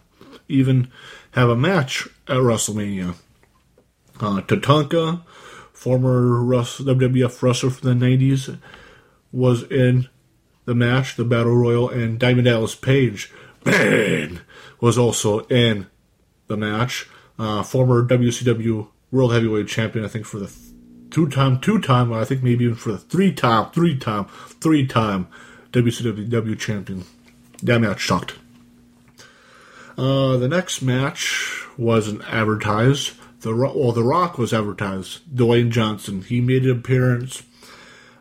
even have a match at WrestleMania. Uh, Tatanka, former WWF wrestler from the '90s, was in the match, the Battle Royal, and Diamond Dallas Page, man, was also in the match. Uh, former WCW World Heavyweight Champion, I think for the th- two time, two time, I think maybe even for the three time, three time, three time WCW champion. That match sucked. Uh, the next match wasn't advertised. The well, The Rock was advertised. Dwayne Johnson. He made an appearance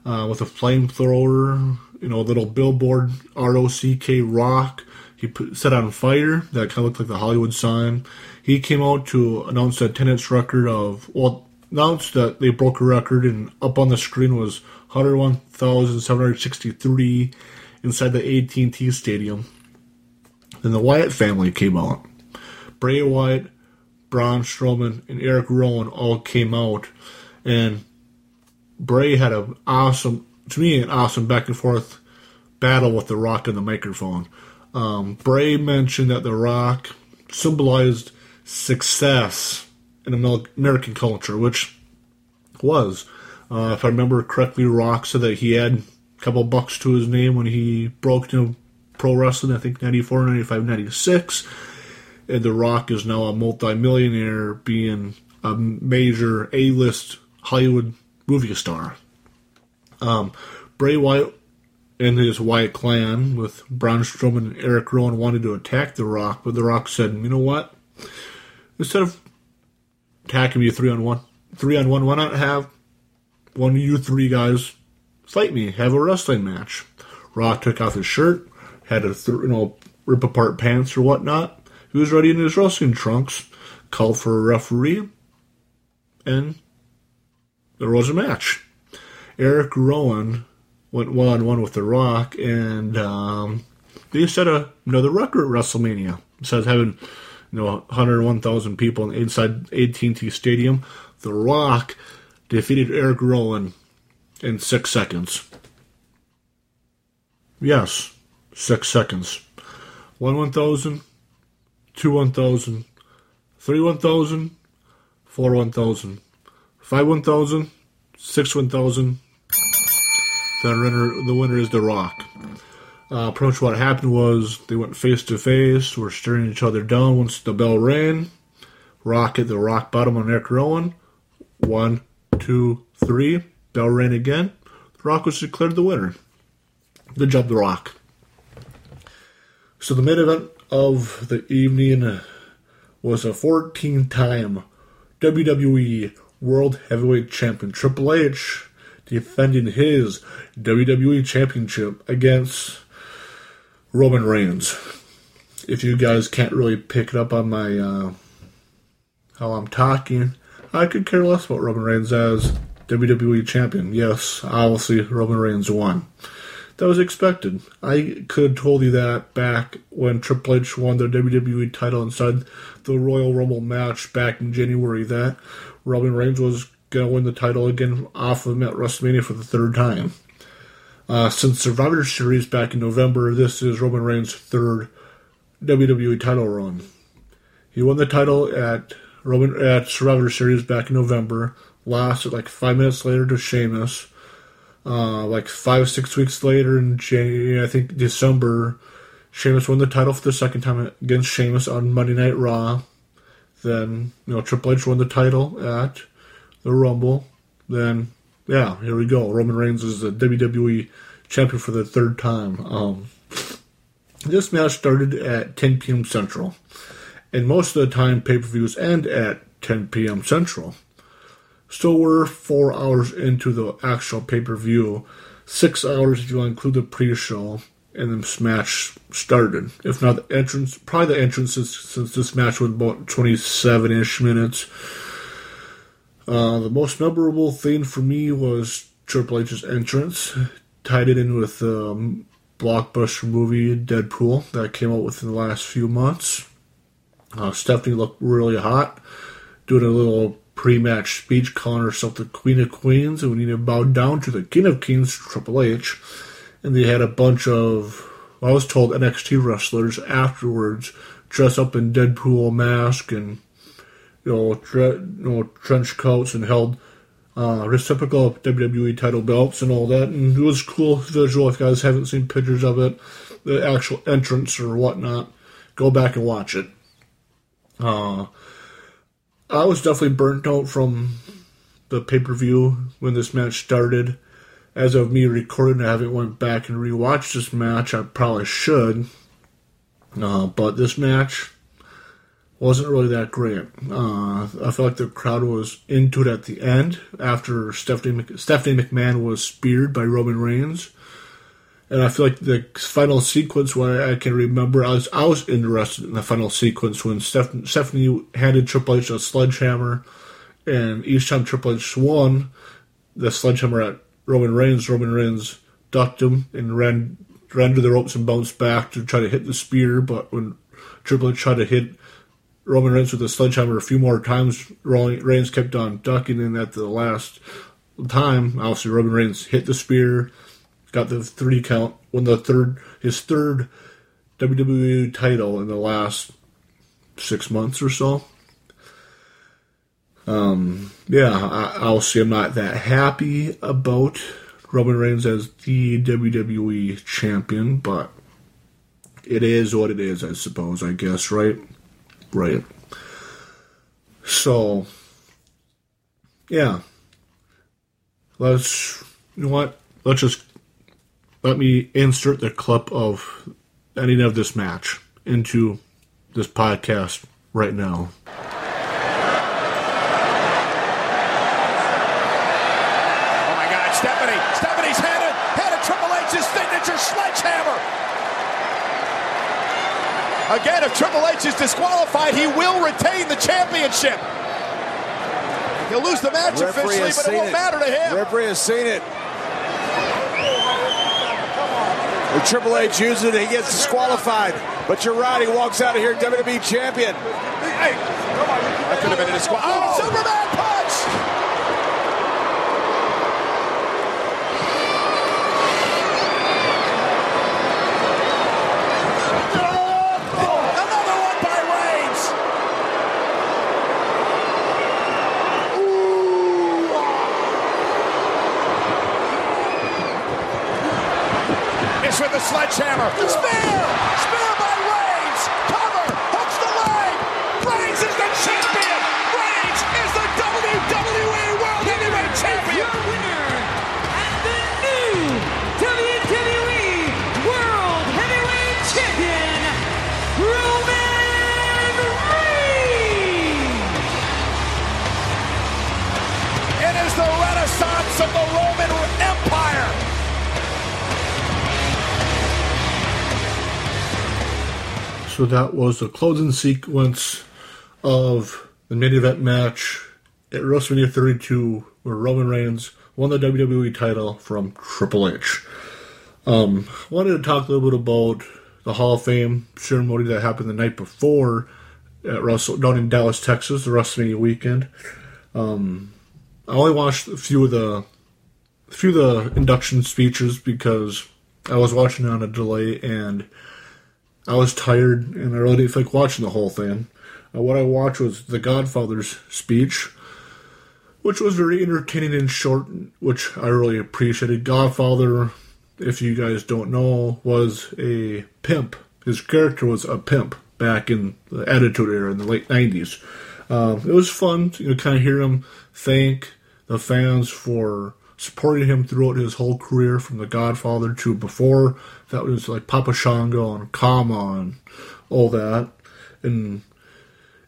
uh, with a flamethrower, you know, a little billboard, R O C K Rock. He put, set on fire. That kind of looked like the Hollywood sign. He came out to announce the attendance record of, well, announced that they broke a record, and up on the screen was 101,763 inside the AT&T Stadium. Then the Wyatt family came out. Bray Wyatt, Braun Strowman, and Eric Rowan all came out, and Bray had an awesome, to me, an awesome back and forth battle with The Rock and the microphone. Um, Bray mentioned that The Rock symbolized success in American culture, which was, uh, if I remember correctly, Rock said that he had couple bucks to his name when he broke into pro wrestling, I think 94, 95, 96. And The Rock is now a multi-millionaire being a major A-list Hollywood movie star. Um, Bray Wyatt and his Wyatt clan with Braun Strowman and Eric Rowan wanted to attack The Rock, but The Rock said, you know what? Instead of attacking me three on one, three on one, why not have one of you three guys fight me, have a wrestling match? Rock took off his shirt, had to you know rip apart pants or whatnot. He was ready in his wrestling trunks, called for a referee, and there was a match. Eric Rowan went one on one with The Rock, and um, they set a, another record at WrestleMania. Of having you know 101,000 people inside AT&T Stadium, The Rock defeated Eric Rowan in six seconds. Yes, six seconds. One one thousand, two one thousand, three one thousand, four one thousand, five one thousand, six one thousand. The winner, the winner is The Rock. Uh, pretty much what happened was they went face to face, were staring each other down once the bell rang. Rock hit the rock bottom on Eric Rowan. One, two, three. Bell rang again. The Rock was declared the winner. Good job, The Rock. So the main event of the evening was a 14 time WWE World Heavyweight Champion Triple H defending his WWE Championship against Roman Reigns. If you guys can't really pick it up on my uh, how I'm talking, I could care less about Roman Reigns as WWE Champion. Yes, obviously Roman Reigns won. That was expected. I could have told you that back when Triple H won the WWE title inside the Royal Rumble match back in January that Roman Reigns was going to win the title again off of him at WrestleMania for the third time. Uh, since Survivor Series back in November, this is Roman Reigns' third WWE title run. He won the title at Roman at Survivor Series back in November. Lost it like five minutes later to Sheamus. Uh, like five six weeks later in January, I think December, Sheamus won the title for the second time against Sheamus on Monday Night Raw. Then you know Triple H won the title at the Rumble. Then yeah, here we go. Roman Reigns is the WWE champion for the third time. Um, this match started at 10 p.m. Central, and most of the time pay per views end at 10 p.m. Central. So we're four hours into the actual pay per view, six hours if you include the pre show, and then match started. If not the entrance, probably the entrances since this match was about 27 ish minutes. Uh, the most memorable thing for me was Triple H's entrance, tied it in with the um, blockbuster movie Deadpool that came out within the last few months. Uh, Stephanie looked really hot, doing a little pre-match speech calling herself the Queen of Queens, and we need to bow down to the King of Kings, Triple H. And they had a bunch of, I was told, NXT wrestlers afterwards dress up in Deadpool mask and you know, tre- you know trench coats and held uh, reciprocal WWE title belts and all that. And it was cool visual. If you guys haven't seen pictures of it, the actual entrance or whatnot, go back and watch it. Uh, I was definitely burnt out from the pay per view when this match started. As of me recording, I haven't went back and rewatched this match. I probably should. Uh, but this match wasn't really that great. Uh, I felt like the crowd was into it at the end after Stephanie, Stephanie McMahon was speared by Roman Reigns. And I feel like the final sequence where I can remember, I was I was interested in the final sequence when Steph, Stephanie handed Triple H a sledgehammer, and each time Triple H won the sledgehammer at Roman Reigns, Roman Reigns ducked him and ran ran to the ropes and bounced back to try to hit the spear. But when Triple H tried to hit Roman Reigns with the sledgehammer a few more times, Roman Reigns kept on ducking, and at the last time, obviously Roman Reigns hit the spear got the three count, won the third his third WWE title in the last six months or so. Um, yeah, I, I'll say I'm not that happy about Roman Reigns as the WWE champion, but it is what it is, I suppose, I guess, right? Right. So, yeah. Let's, you know what? Let's just let me insert the clip of ending of this match into this podcast right now. Oh my God, Stephanie! Stephanie's handed handed Triple H's signature sledgehammer. Again, if Triple H is disqualified, he will retain the championship. He'll lose the match Referee officially, but it won't matter to him. Referee has seen it. Triple H uses it, he gets disqualified. But you're right, he walks out of here WWE champion. That could have been a disqualification. Oh, Superman punch! Another one by Reigns. It's with the So that was the closing sequence of the main event match at WrestleMania 32, where Roman Reigns won the WWE title from Triple H. Um, wanted to talk a little bit about the Hall of Fame ceremony that happened the night before at Russell down in Dallas, Texas, the WrestleMania weekend. Um, I only watched a few of the a few of the induction speeches because I was watching it on a delay and I was tired and I really didn't feel like watching the whole thing. Uh, what I watched was The Godfather's speech, which was very entertaining and short, which I really appreciated. Godfather, if you guys don't know, was a pimp. His character was a pimp back in the Attitude Era in the late 90s. Uh, it was fun to you know, kind of hear him thank the fans for supporting him throughout his whole career from The Godfather to before. That was like Papa Shango and Kama and all that. And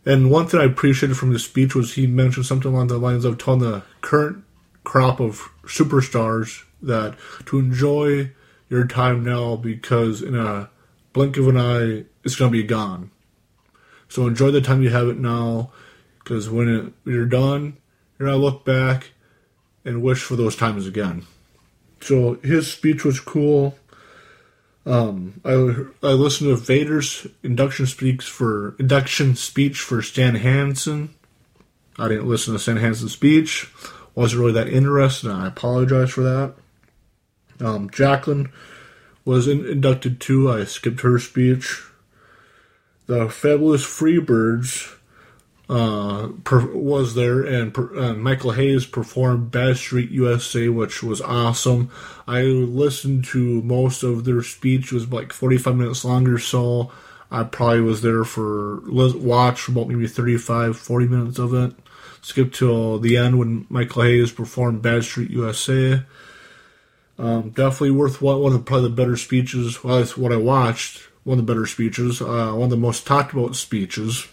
and one thing I appreciated from his speech was he mentioned something along the lines of telling the current crop of superstars that to enjoy your time now because in a blink of an eye it's going to be gone. So enjoy the time you have it now because when, it, when you're done, you're going to look back and wish for those times again. So his speech was cool. Um, I I listened to Vader's induction speaks for induction speech for Stan Hansen. I didn't listen to Stan Hansen's speech. wasn't really that interested. I apologize for that. Um, Jacqueline was in, inducted too. I skipped her speech. The Fabulous Freebirds uh, per, was there, and per, uh, Michael Hayes performed Badstreet USA, which was awesome. I listened to most of their speech; it was like forty-five minutes longer, so I probably was there for watch about maybe 35, 40 minutes of it. Skip till the end when Michael Hayes performed Badstreet USA. Um, definitely worth one, one of probably the better speeches. Well, that's what I watched. One of the better speeches. Uh, one of the most talked about speeches.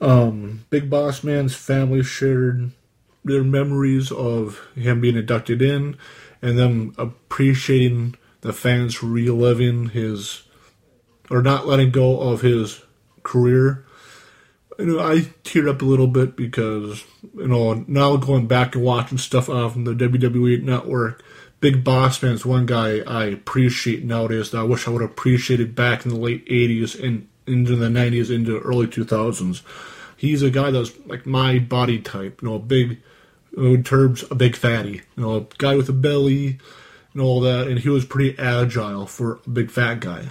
Um, Big Boss Man's family shared their memories of him being inducted in and them appreciating the fans reliving his or not letting go of his career. You know, I teared up a little bit because, you know, now going back and watching stuff off the WWE network, Big Boss Man's one guy I appreciate nowadays that I wish I would have appreciated back in the late 80s and into the 90s, into early 2000s. He's a guy that's like my body type, you know, a big, in terms, a big fatty, you know, a guy with a belly and all that, and he was pretty agile for a big fat guy.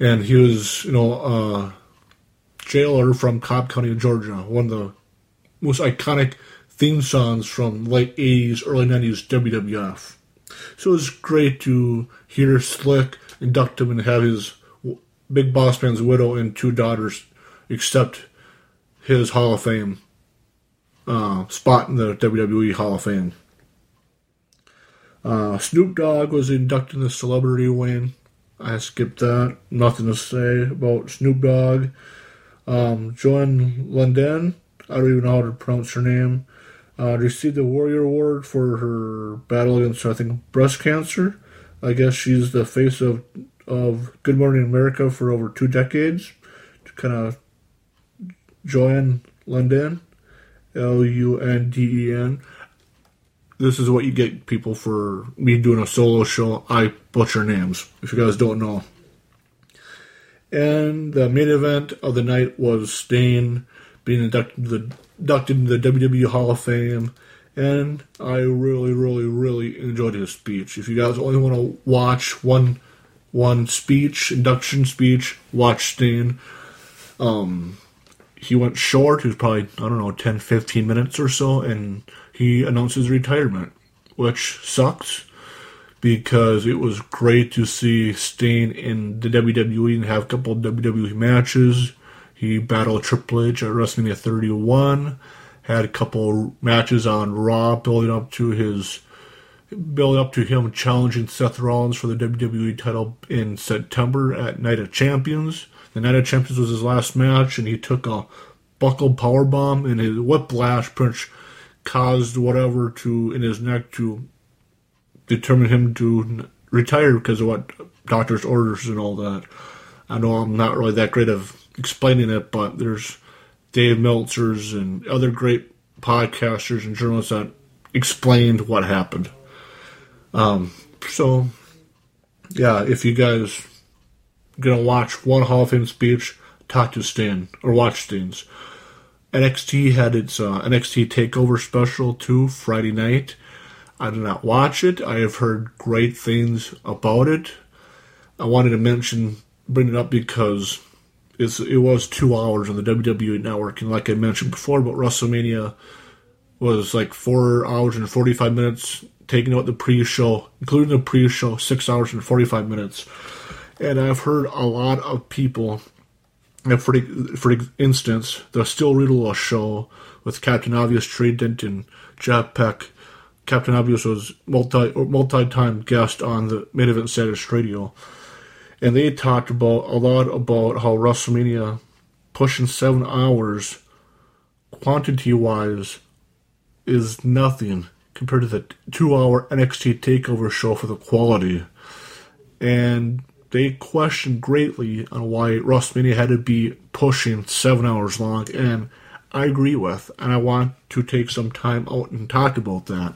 and he was you know uh, jailer from Cobb County, Georgia, one of the most iconic theme songs from late '80s, early '90s WWF. So it was great to hear Slick induct him and have his Big Boss Man's widow and two daughters accept his Hall of Fame uh, spot in the WWE Hall of Fame. Uh, Snoop Dogg was inducted in the celebrity wing. I skipped that. Nothing to say about Snoop Dogg. Um, Joan London, I don't even know how to pronounce her name, uh, received the Warrior Award for her battle against, I think, breast cancer. I guess she's the face of, of Good Morning America for over two decades. To kind of Joanne Lunden, L U N D E N. This is what you get, people, for me doing a solo show. I butcher names, if you guys don't know. And the main event of the night was Sting being inducted into the, inducted into the WWE Hall of Fame. And I really, really, really enjoyed his speech. If you guys only want to watch one one speech, induction speech, watch Sting. Um, he went short. He was probably, I don't know, 10, 15 minutes or so, and he announced his retirement, which sucks because it was great to see Sting in the WWE and have a couple WWE matches. He battled Triple H at WrestleMania 31, had a couple matches on Raw building up to his building up to him challenging Seth Rollins for the WWE title in September at Night of Champions. The Night of Champions was his last match, and he took a buckled power bomb, and his whiplash punch caused whatever to in his neck to determine him to retire because of what doctor's orders and all that. I know I'm not really that great of explaining it, but there's Dave Meltzer's and other great podcasters and journalists that explained what happened. Um, so, yeah, if you guys gonna watch one Hall of Fame speech, talk to Stan or watch Stan's. NXT had its uh, NXT Takeover special too Friday night. I did not watch it. I have heard great things about it. I wanted to mention, bring it up because it was two hours on the WWE Network, and like I mentioned before, but WrestleMania was like four hours and forty five minutes, taking out the pre-show, including the pre-show, six hours and forty five minutes. And I've heard a lot of people, and for for instance, the Still Riddle show with Captain Obvious, Trey Denton, Jeff Peck. Captain Obvious was multi multi time guest on the Main Event Status Radio, and they talked about a lot about how WrestleMania pushing seven hours, quantity wise, is nothing compared to the two hour NXT Takeover show for the quality, and they questioned greatly on why WrestleMania had to be pushing seven hours long, and I agree with, and I want to take some time out and talk about that.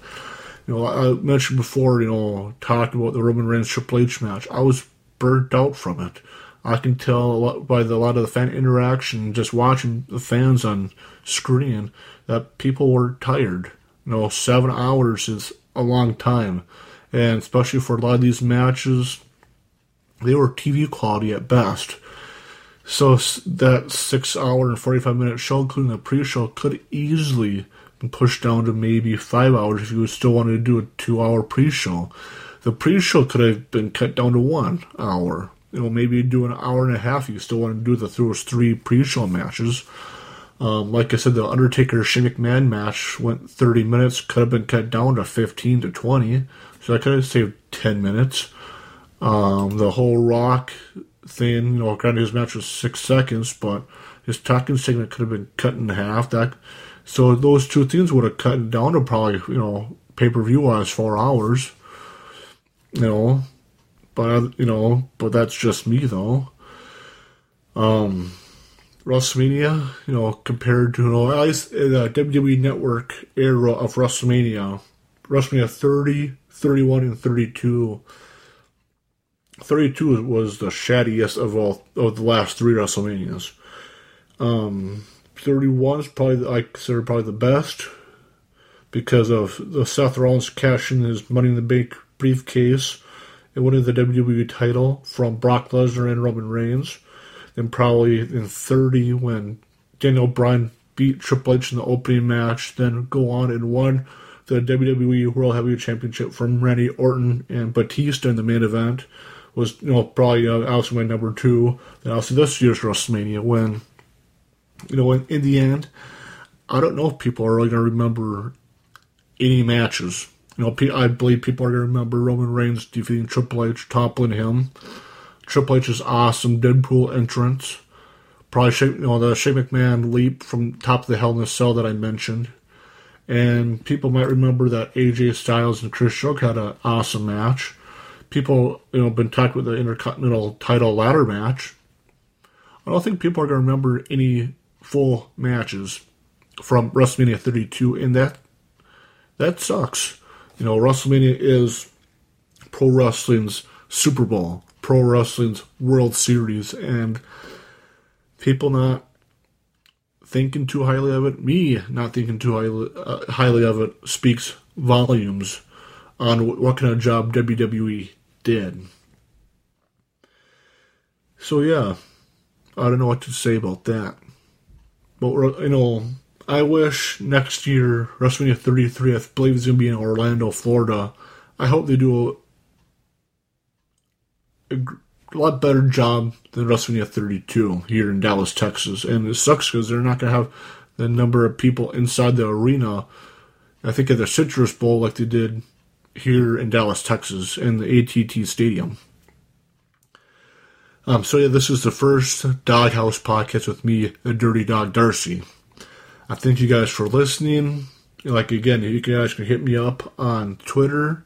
You know, I mentioned before, you know, talked about the Roman Reigns Triple H match. I was burnt out from it. I can tell by the, a lot of the fan interaction, just watching the fans on screen, that people were tired. You know, seven hours is a long time, and especially for a lot of these matches, they were TV quality at best. So that six hour and 45 minute show, including the pre show, could easily be pushed down to maybe five hours if you still wanted to do a two hour pre show. The pre show could have been cut down to one hour. You know, maybe do an hour and a half. If you still want to do the those three pre show matches. Um, like I said, the Undertaker Shane McMahon match went 30 minutes, could have been cut down to 15 to 20. So I could have saved 10 minutes. Um, the whole Rock thing, you know, granted his match was six seconds, but his talking segment could have been cut in half. That so those two things would have cut down to probably you know pay per view wise four hours. You know, but you know, but that's just me though. Um, WrestleMania, you know, compared to you know at least the WWE Network era of WrestleMania, WrestleMania 30, 31, and 32 32 was the shaddiest of all of the last three WrestleManias. Um, 31 is probably I consider probably the best because of the Seth Rollins cashing his Money in the Bank briefcase and winning the WWE title from Brock Lesnar and Roman Reigns. Then probably in 30 when Daniel Bryan beat Triple H in the opening match, then go on and won the WWE World Heavyweight Championship from Randy Orton and Batista in the main event. Was you know probably uh, also my number two. Then also this year's WrestleMania when you know in, in the end, I don't know if people are really going to remember any matches. You know, I believe people are going to remember Roman Reigns defeating Triple H, toppling him. Triple H's awesome Deadpool entrance. Probably Shane, you know, the Shane McMahon leap from top of the Hell in a Cell that I mentioned. And people might remember that AJ Styles and Chris Jericho had an awesome match. People, you know, been talking with the Intercontinental title ladder match. I don't think people are going to remember any full matches from WrestleMania 32, and that that sucks. You know, WrestleMania is pro wrestling's Super Bowl, pro wrestling's World Series, and people not thinking too highly of it, me not thinking too highly, uh, highly of it, speaks volumes on what, kind of job WWE did. So yeah, I don't know what to say about that. But you know, I wish next year WrestleMania 33, I believe it's to be in Orlando, Florida. I hope they do a, lot better job than WrestleMania 32 here in Dallas, Texas. And it sucks because they're not going to have the number of people inside the arena. I think at the Citrus Bowl, like they did here in Dallas, Texas, in the ATT Stadium. Um, so yeah, this is the first Doghouse podcast with me, the Dirty Dog Darcy. I thank you guys for listening. Like again, you guys can hit me up on Twitter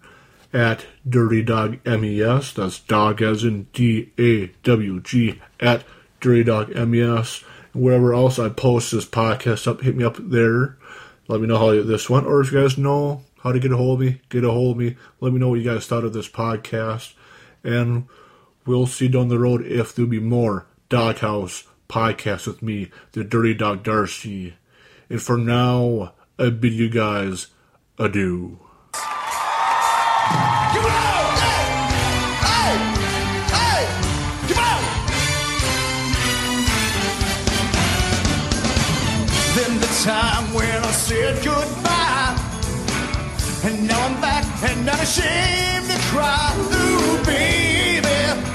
at Dirty Dog MES. That's dog as in D A W G at Dirty Dog MES. Wherever else I post this podcast up, hit me up there. Let me know how this went, or if you guys know how to get a hold of me, get a hold of me. Let me know what you guys thought of this podcast, and we'll see down the road if there'll be more Doghouse podcasts with me, the Dirty Dog Darcy. And for now, I bid you guys adieu. Time when I said goodbye. And now I'm back and not ashamed to cry. Ooh, baby,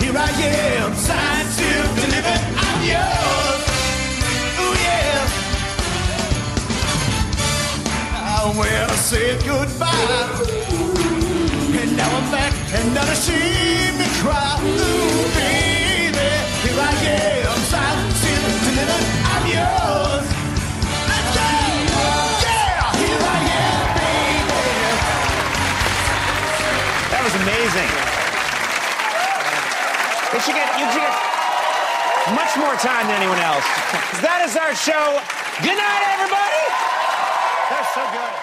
here I am, signed, sealed, delivered. I'm yours. Ooh, yeah. Ah, When I said goodbye. And not ashamed to cry. Ooh, baby, here I am, signed, sealed, delivered. I'm yours. Let's go. Yeah, here I am, baby. That was amazing. You should get, you should get much more time than anyone else. That is our show. Good night, everybody. That's so good.